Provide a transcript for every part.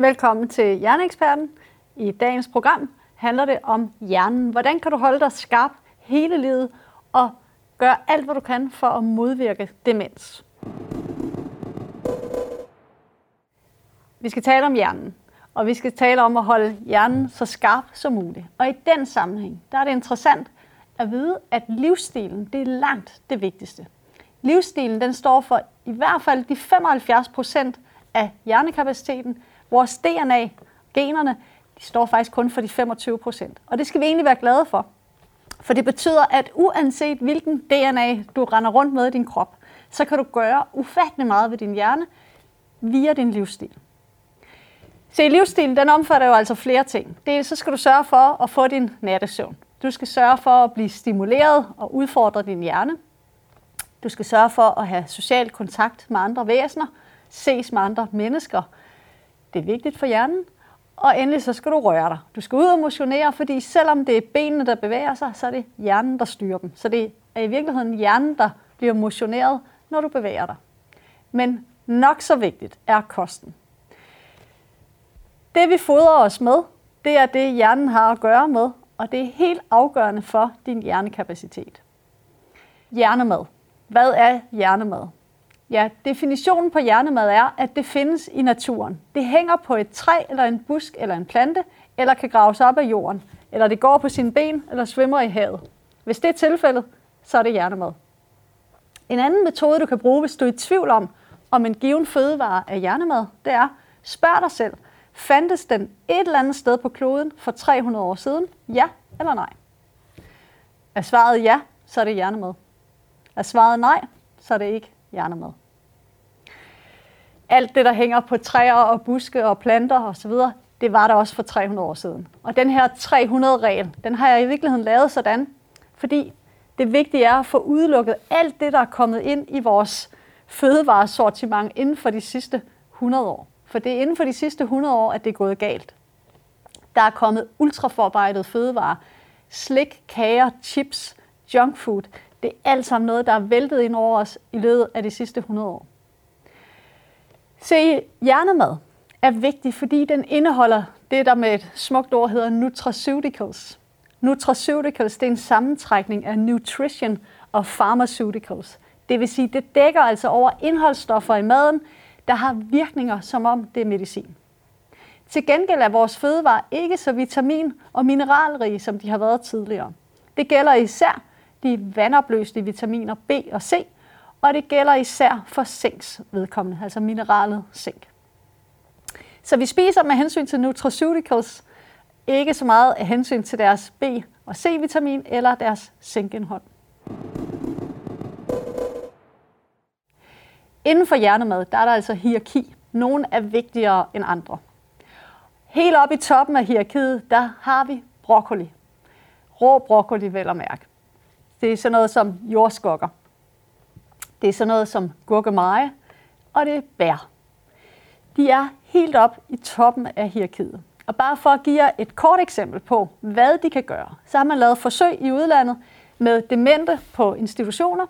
Velkommen til Hjerneeksperten. I dagens program handler det om hjernen. Hvordan kan du holde dig skarp hele livet og gøre alt, hvad du kan for at modvirke demens? Vi skal tale om hjernen, og vi skal tale om at holde hjernen så skarp som muligt. Og i den sammenhæng, der er det interessant at vide, at livsstilen det er langt det vigtigste. Livsstilen den står for i hvert fald de 75 procent af hjernekapaciteten. Vores DNA, generne, de står faktisk kun for de 25 procent. Og det skal vi egentlig være glade for. For det betyder, at uanset hvilken DNA du render rundt med i din krop, så kan du gøre ufattelig meget ved din hjerne via din livsstil. Se, livsstilen den omfatter jo altså flere ting. Dels så skal du sørge for at få din nattesøvn. Du skal sørge for at blive stimuleret og udfordre din hjerne. Du skal sørge for at have social kontakt med andre væsener, ses med andre mennesker. Det er vigtigt for hjernen. Og endelig så skal du røre dig. Du skal ud og motionere, fordi selvom det er benene, der bevæger sig, så er det hjernen, der styrer dem. Så det er i virkeligheden hjernen, der bliver motioneret, når du bevæger dig. Men nok så vigtigt er kosten. Det vi fodrer os med, det er det hjernen har at gøre med, og det er helt afgørende for din hjernekapacitet. Hjernemad. Hvad er hjernemad? Ja, definitionen på hjernemad er, at det findes i naturen. Det hænger på et træ, eller en busk, eller en plante, eller kan graves op af jorden, eller det går på sine ben, eller svømmer i havet. Hvis det er tilfældet, så er det hjernemad. En anden metode, du kan bruge, hvis du er i tvivl om, om en given fødevare er hjernemad, det er, spørg dig selv, fandtes den et eller andet sted på kloden for 300 år siden? Ja eller nej? Er svaret ja, så er det hjernemad. Er svaret nej, så er det ikke hjernemad. Alt det, der hænger på træer og buske og planter osv., det var der også for 300 år siden. Og den her 300-regel, den har jeg i virkeligheden lavet sådan, fordi det vigtige er at få udelukket alt det, der er kommet ind i vores fødevaresortiment inden for de sidste 100 år. For det er inden for de sidste 100 år, at det er gået galt. Der er kommet ultraforarbejdet fødevarer, slik, kager, chips, junk food. Det er alt sammen noget, der er væltet ind over os i løbet af de sidste 100 år. Se, hjernemad er vigtig, fordi den indeholder det, der med et smukt ord hedder nutraceuticals. Nutraceuticals det er en sammentrækning af nutrition og pharmaceuticals. Det vil sige, det dækker altså over indholdsstoffer i maden, der har virkninger, som om det er medicin. Til gengæld er vores fødevarer ikke så vitamin- og mineralrige, som de har været tidligere. Det gælder især de vandopløste vitaminer B og C, og det gælder især for zinks vedkommende, altså mineralet zink. Så vi spiser med hensyn til nutraceuticals ikke så meget af hensyn til deres B- og C-vitamin eller deres zinkindhold. Inden for hjernemad, der er der altså hierarki. Nogle er vigtigere end andre. Helt oppe i toppen af hierarkiet, der har vi broccoli. Rå broccoli, vel at mærke. Det er sådan noget som jordskokker. Det er sådan noget som gurkemeje, og det er bær. De er helt op i toppen af hierarkiet. Og bare for at give jer et kort eksempel på, hvad de kan gøre, så har man lavet forsøg i udlandet med demente på institutioner,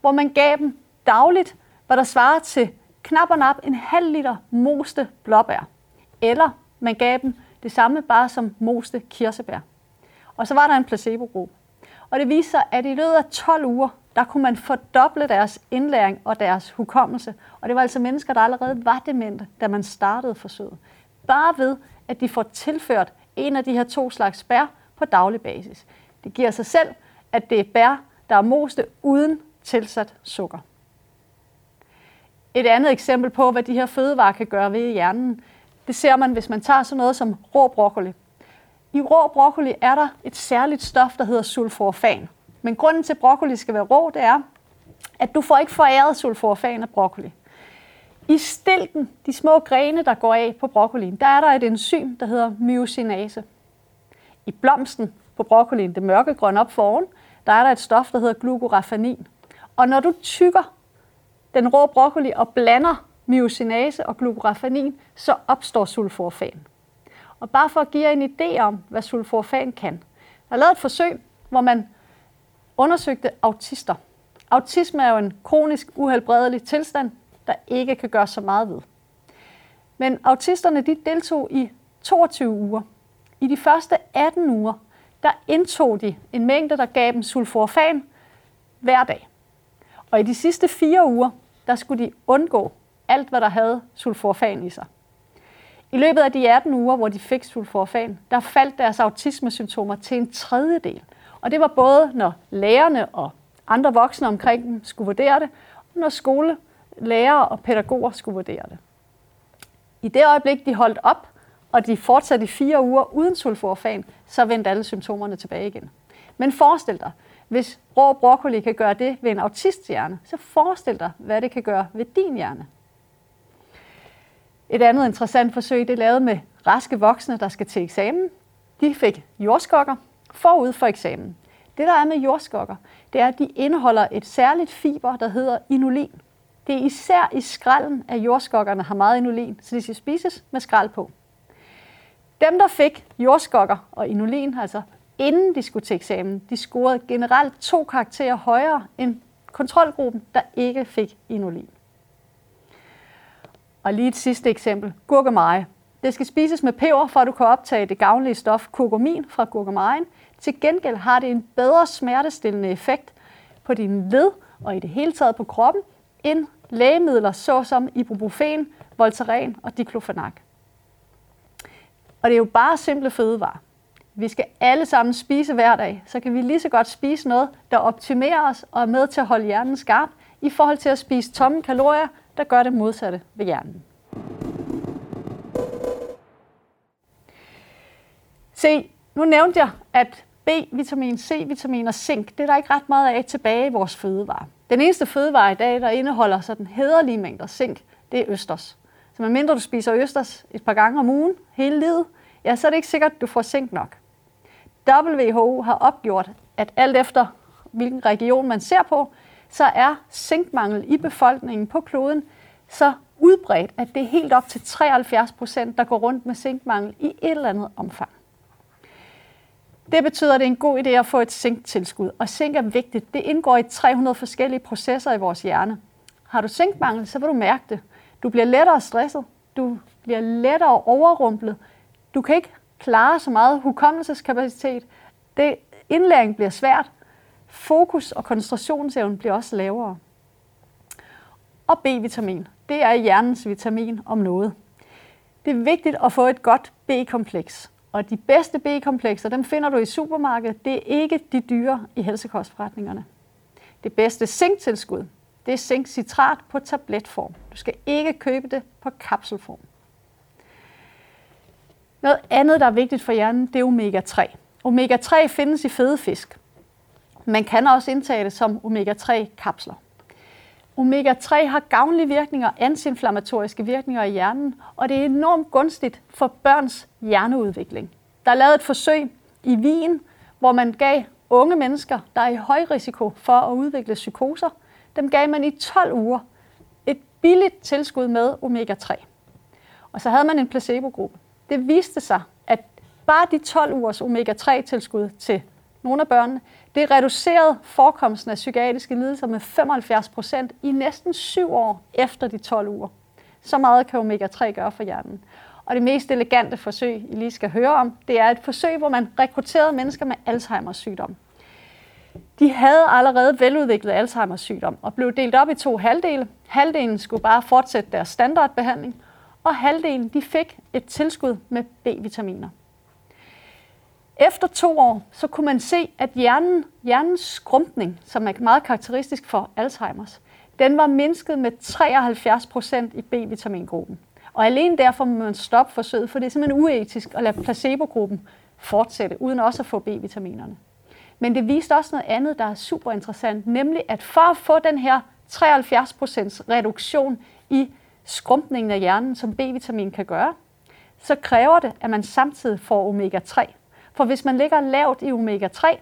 hvor man gav dem dagligt hvad der svarer til knap og nap en halv liter moste blåbær. Eller man gav dem det samme bare som moste kirsebær. Og så var der en placebo-gruppe. Og det viser at i løbet af 12 uger, der kunne man fordoble deres indlæring og deres hukommelse. Og det var altså mennesker, der allerede var demente, da man startede forsøget. Bare ved, at de får tilført en af de her to slags bær på daglig basis. Det giver sig selv, at det er bær, der er moste uden tilsat sukker. Et andet eksempel på, hvad de her fødevarer kan gøre ved hjernen, det ser man, hvis man tager sådan noget som rå broccoli. I rå broccoli er der et særligt stof, der hedder sulforafan. Men grunden til, at broccoli skal være rå, det er, at du får ikke foræret sulforafan af broccoli. I stilken, de små grene, der går af på broccolien, der er der et enzym, der hedder myosinase. I blomsten på broccolien, det mørkegrønne op foran, der er der et stof, der hedder glucorafanin. Og når du tykker den rå broccoli og blander myosinase og glucorafanin, så opstår sulforafan. Og bare for at give jer en idé om, hvad sulforafan kan. Der er lavet et forsøg, hvor man undersøgte autister. Autisme er jo en kronisk uhelbredelig tilstand, der ikke kan gøre så meget ved. Men autisterne de deltog i 22 uger. I de første 18 uger, der indtog de en mængde, der gav dem sulforafan hver dag. Og i de sidste fire uger, der skulle de undgå alt, hvad der havde sulforafan i sig. I løbet af de 18 uger, hvor de fik sulforafan, der faldt deres autismesymptomer til en tredjedel. Og det var både, når lærerne og andre voksne omkring dem skulle vurdere det, og når skolelærere og pædagoger skulle vurdere det. I det øjeblik, de holdt op, og de fortsatte i fire uger uden sulforafan, så vendte alle symptomerne tilbage igen. Men forestil dig, hvis rå broccoli kan gøre det ved en autisthjerne, så forestil dig, hvad det kan gøre ved din hjerne. Et andet interessant forsøg, det er lavet med raske voksne, der skal til eksamen. De fik jordskokker forud for eksamen. Det, der er med jordskokker, det er, at de indeholder et særligt fiber, der hedder inulin. Det er især i skralden, at jordskokkerne har meget inulin, så de skal spises med skrald på. Dem, der fik jordskokker og inulin, altså inden de skulle til eksamen, de scorede generelt to karakterer højere end kontrolgruppen, der ikke fik inulin. Og lige et sidste eksempel. Gurkemeje. Det skal spises med peber, for at du kan optage det gavnlige stof kurkumin fra gurkemejen. Til gengæld har det en bedre smertestillende effekt på dine led og i det hele taget på kroppen, end lægemidler såsom ibuprofen, Voltaren og diclofenac. Og det er jo bare simple fødevarer. Vi skal alle sammen spise hver dag, så kan vi lige så godt spise noget, der optimerer os og er med til at holde hjernen skarp, i forhold til at spise tomme kalorier, der gør det modsatte ved hjernen. Se, nu nævnte jeg, at B-vitamin, C-vitamin og zink, det er der ikke ret meget af tilbage i vores fødevarer. Den eneste fødevare i dag, der indeholder sådan hederlige mængder zink, det er østers. Så medmindre du spiser østers et par gange om ugen hele livet, ja, så er det ikke sikkert, at du får zink nok. WHO har opgjort, at alt efter hvilken region man ser på, så er zinkmangel i befolkningen på kloden så udbredt, at det er helt op til 73 procent, der går rundt med zinkmangel i et eller andet omfang. Det betyder, at det er en god idé at få et zinktilskud, og zink er vigtigt. Det indgår i 300 forskellige processer i vores hjerne. Har du zinkmangel, så vil du mærke det. Du bliver lettere stresset, du bliver lettere overrumplet, du kan ikke klare så meget hukommelseskapacitet, det, indlæring bliver svært, fokus og koncentrationsevnen bliver også lavere. Og B-vitamin, det er hjernens vitamin om noget. Det er vigtigt at få et godt B-kompleks. Og de bedste B-komplekser, dem finder du i supermarkedet. Det er ikke de dyre i helsekostforretningerne. Det bedste zinktilskud, det er zinkcitrat på tabletform. Du skal ikke købe det på kapselform. Noget andet, der er vigtigt for hjernen, det er omega-3. Omega-3 findes i fede fisk. Man kan også indtage det som omega-3-kapsler. Omega-3 har gavnlige virkninger, antiinflammatoriske virkninger i hjernen, og det er enormt gunstigt for børns hjerneudvikling. Der er lavet et forsøg i Wien, hvor man gav unge mennesker, der er i høj risiko for at udvikle psykoser, dem gav man i 12 uger et billigt tilskud med omega-3. Og så havde man en placebo-gruppe. Det viste sig, at bare de 12 ugers omega-3-tilskud til nogle af børnene, det reducerede forekomsten af psykiatriske lidelser med 75 procent i næsten syv år efter de 12 uger. Så meget kan omega-3 gøre for hjernen. Og det mest elegante forsøg, I lige skal høre om, det er et forsøg, hvor man rekrutterede mennesker med Alzheimer's sygdom. De havde allerede veludviklet Alzheimer's sygdom og blev delt op i to halvdele. Halvdelen skulle bare fortsætte deres standardbehandling, og halvdelen de fik et tilskud med B-vitaminer. Efter to år, så kunne man se, at hjernen, hjernens skrumpning, som er meget karakteristisk for Alzheimer's, den var mindsket med 73 procent i B-vitamingruppen. Og alene derfor må man stoppe forsøget, for det er simpelthen uetisk at lade placebogruppen fortsætte, uden også at få B-vitaminerne. Men det viste også noget andet, der er super interessant, nemlig at for at få den her 73% reduktion i skrumpningen af hjernen, som B-vitamin kan gøre, så kræver det, at man samtidig får omega-3. For hvis man ligger lavt i omega-3,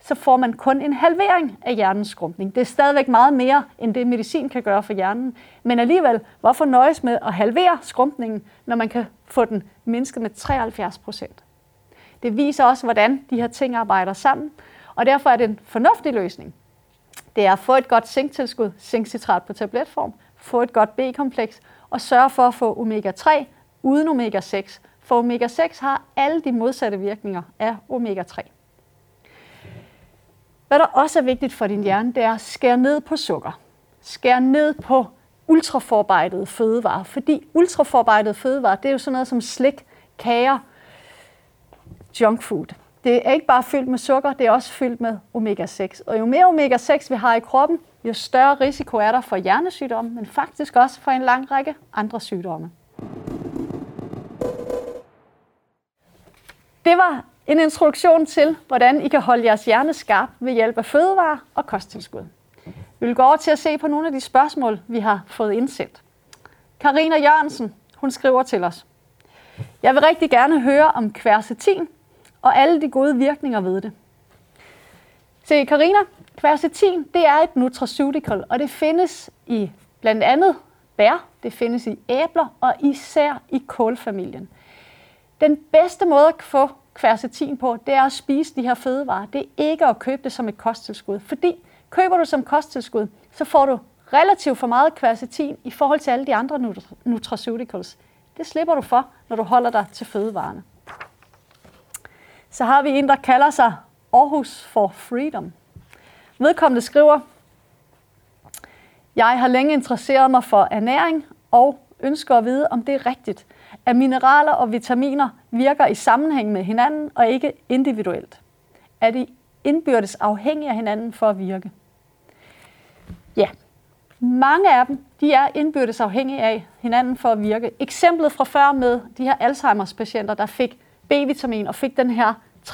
så får man kun en halvering af hjernens skrumpning. Det er stadigvæk meget mere, end det medicin kan gøre for hjernen. Men alligevel, hvorfor nøjes med at halvere skrumpningen, når man kan få den mindsket med 73 procent? Det viser også, hvordan de her ting arbejder sammen, og derfor er det en fornuftig løsning. Det er at få et godt zinktilskud, zinkcitrat på tabletform, få et godt B-kompleks, og sørge for at få omega-3 uden omega-6. For omega-6 har alle de modsatte virkninger af omega-3. Hvad der også er vigtigt for din hjerne, det er at skære ned på sukker. Skære ned på ultraforarbejdede fødevarer, fordi ultraforarbejdede fødevarer, det er jo sådan noget som slik, kager, junk food. Det er ikke bare fyldt med sukker, det er også fyldt med omega-6. Og jo mere omega-6 vi har i kroppen, jo større risiko er der for hjernesygdomme, men faktisk også for en lang række andre sygdomme. Det var en introduktion til, hvordan I kan holde jeres hjerne skarp ved hjælp af fødevarer og kosttilskud. Vi vil gå over til at se på nogle af de spørgsmål, vi har fået indsendt. Karina Jørgensen, hun skriver til os. Jeg vil rigtig gerne høre om kvercetin og alle de gode virkninger ved det. Se, Karina, kvercetin det er et nutraceutical, og det findes i blandt andet bær, det findes i æbler og især i kålfamilien. Den bedste måde at få kvercetin på, det er at spise de her fødevarer. Det er ikke at købe det som et kosttilskud, fordi køber du som kosttilskud, så får du relativt for meget kvercetin i forhold til alle de andre nutraceuticals. Det slipper du for, når du holder dig til fødevarene. Så har vi en, der kalder sig Aarhus for Freedom. Vedkommende skriver, jeg har længe interesseret mig for ernæring og ønsker at vide, om det er rigtigt, at mineraler og vitaminer virker i sammenhæng med hinanden og ikke individuelt. Er de indbyrdes afhængige af hinanden for at virke? Ja, mange af dem de er indbyrdes afhængige af hinanden for at virke. Eksemplet fra før med de her Alzheimers patienter, der fik B-vitamin og fik den her 73%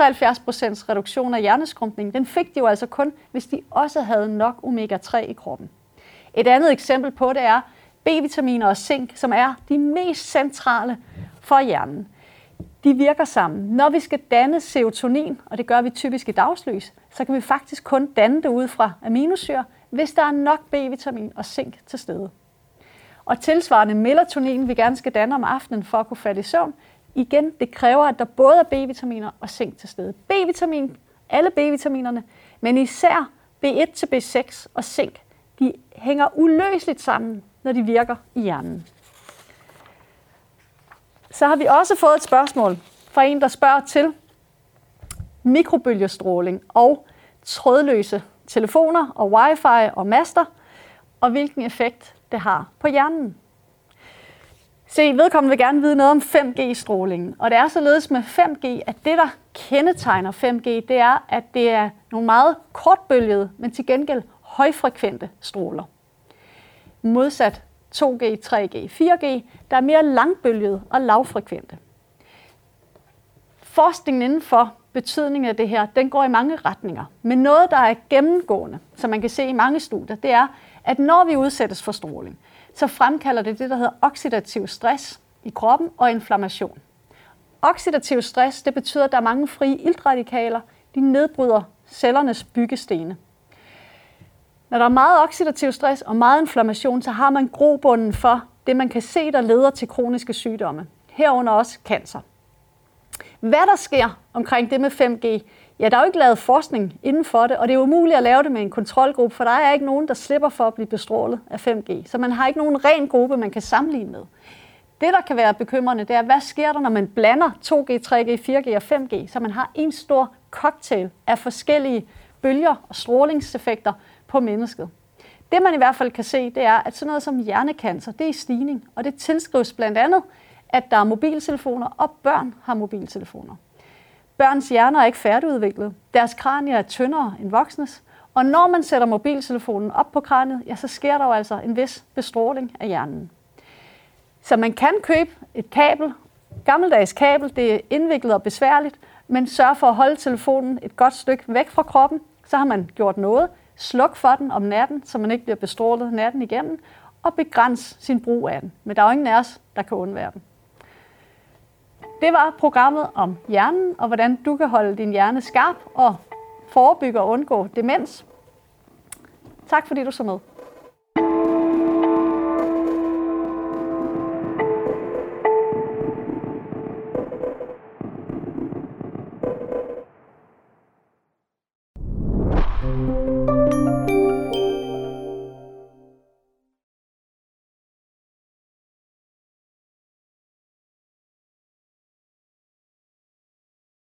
reduktion af hjerneskrumpning, den fik de jo altså kun, hvis de også havde nok omega-3 i kroppen. Et andet eksempel på det er B-vitaminer og zink, som er de mest centrale for hjernen. De virker sammen. Når vi skal danne serotonin, og det gør vi typisk i dagslys, så kan vi faktisk kun danne det ud fra aminosyre, hvis der er nok B-vitamin og zink til stede. Og tilsvarende melatonin, vi gerne skal danne om aftenen for at kunne falde i søvn, igen, det kræver, at der både er B-vitaminer og zink til stede. B-vitamin, alle B-vitaminerne, men især B1 til B6 og zink, de hænger uløseligt sammen, når de virker i hjernen. Så har vi også fået et spørgsmål fra en, der spørger til mikrobølgestråling og trådløse telefoner og wifi og master, og hvilken effekt det har på hjernen. Se, vedkommende vil gerne vide noget om 5G-strålingen. Og det er således med 5G, at det, der kendetegner 5G, det er, at det er nogle meget kortbølgede, men til gengæld højfrekvente stråler. Modsat 2G, 3G, 4G, der er mere langbølget og lavfrekvente. Forskningen inden for betydningen af det her, den går i mange retninger. Men noget, der er gennemgående, som man kan se i mange studier, det er, at når vi udsættes for stråling, så fremkalder det det, der hedder oxidativ stress i kroppen og inflammation. Oxidativ stress, det betyder, at der er mange frie iltradikaler. De nedbryder cellernes byggestene. Når der er meget oxidativ stress og meget inflammation, så har man grobunden for det, man kan se, der leder til kroniske sygdomme. Herunder også cancer. Hvad der sker omkring det med 5G, ja, der er jo ikke lavet forskning inden for det, og det er umuligt at lave det med en kontrolgruppe, for der er ikke nogen, der slipper for at blive bestrålet af 5G. Så man har ikke nogen ren gruppe, man kan sammenligne med. Det, der kan være bekymrende, det er, hvad sker der, når man blander 2G, 3G, 4G og 5G, så man har en stor cocktail af forskellige bølger og strålingseffekter på mennesket. Det man i hvert fald kan se, det er, at sådan noget som hjernekancer, det er i stigning, og det tilskrives blandt andet, at der er mobiltelefoner, og børn har mobiltelefoner. Børns hjerner er ikke færdigudviklet. Deres kranier er tyndere end voksnes. Og når man sætter mobiltelefonen op på kraniet, ja, så sker der jo altså en vis bestråling af hjernen. Så man kan købe et kabel, gammeldags kabel, det er indviklet og besværligt, men sørg for at holde telefonen et godt stykke væk fra kroppen, så har man gjort noget. Sluk for den om natten, så man ikke bliver bestrålet natten igennem, og begræns sin brug af den. Men der er jo ingen af os, der kan undvære den. Det var programmet om hjernen, og hvordan du kan holde din hjerne skarp og forebygge og undgå demens. Tak fordi du så med.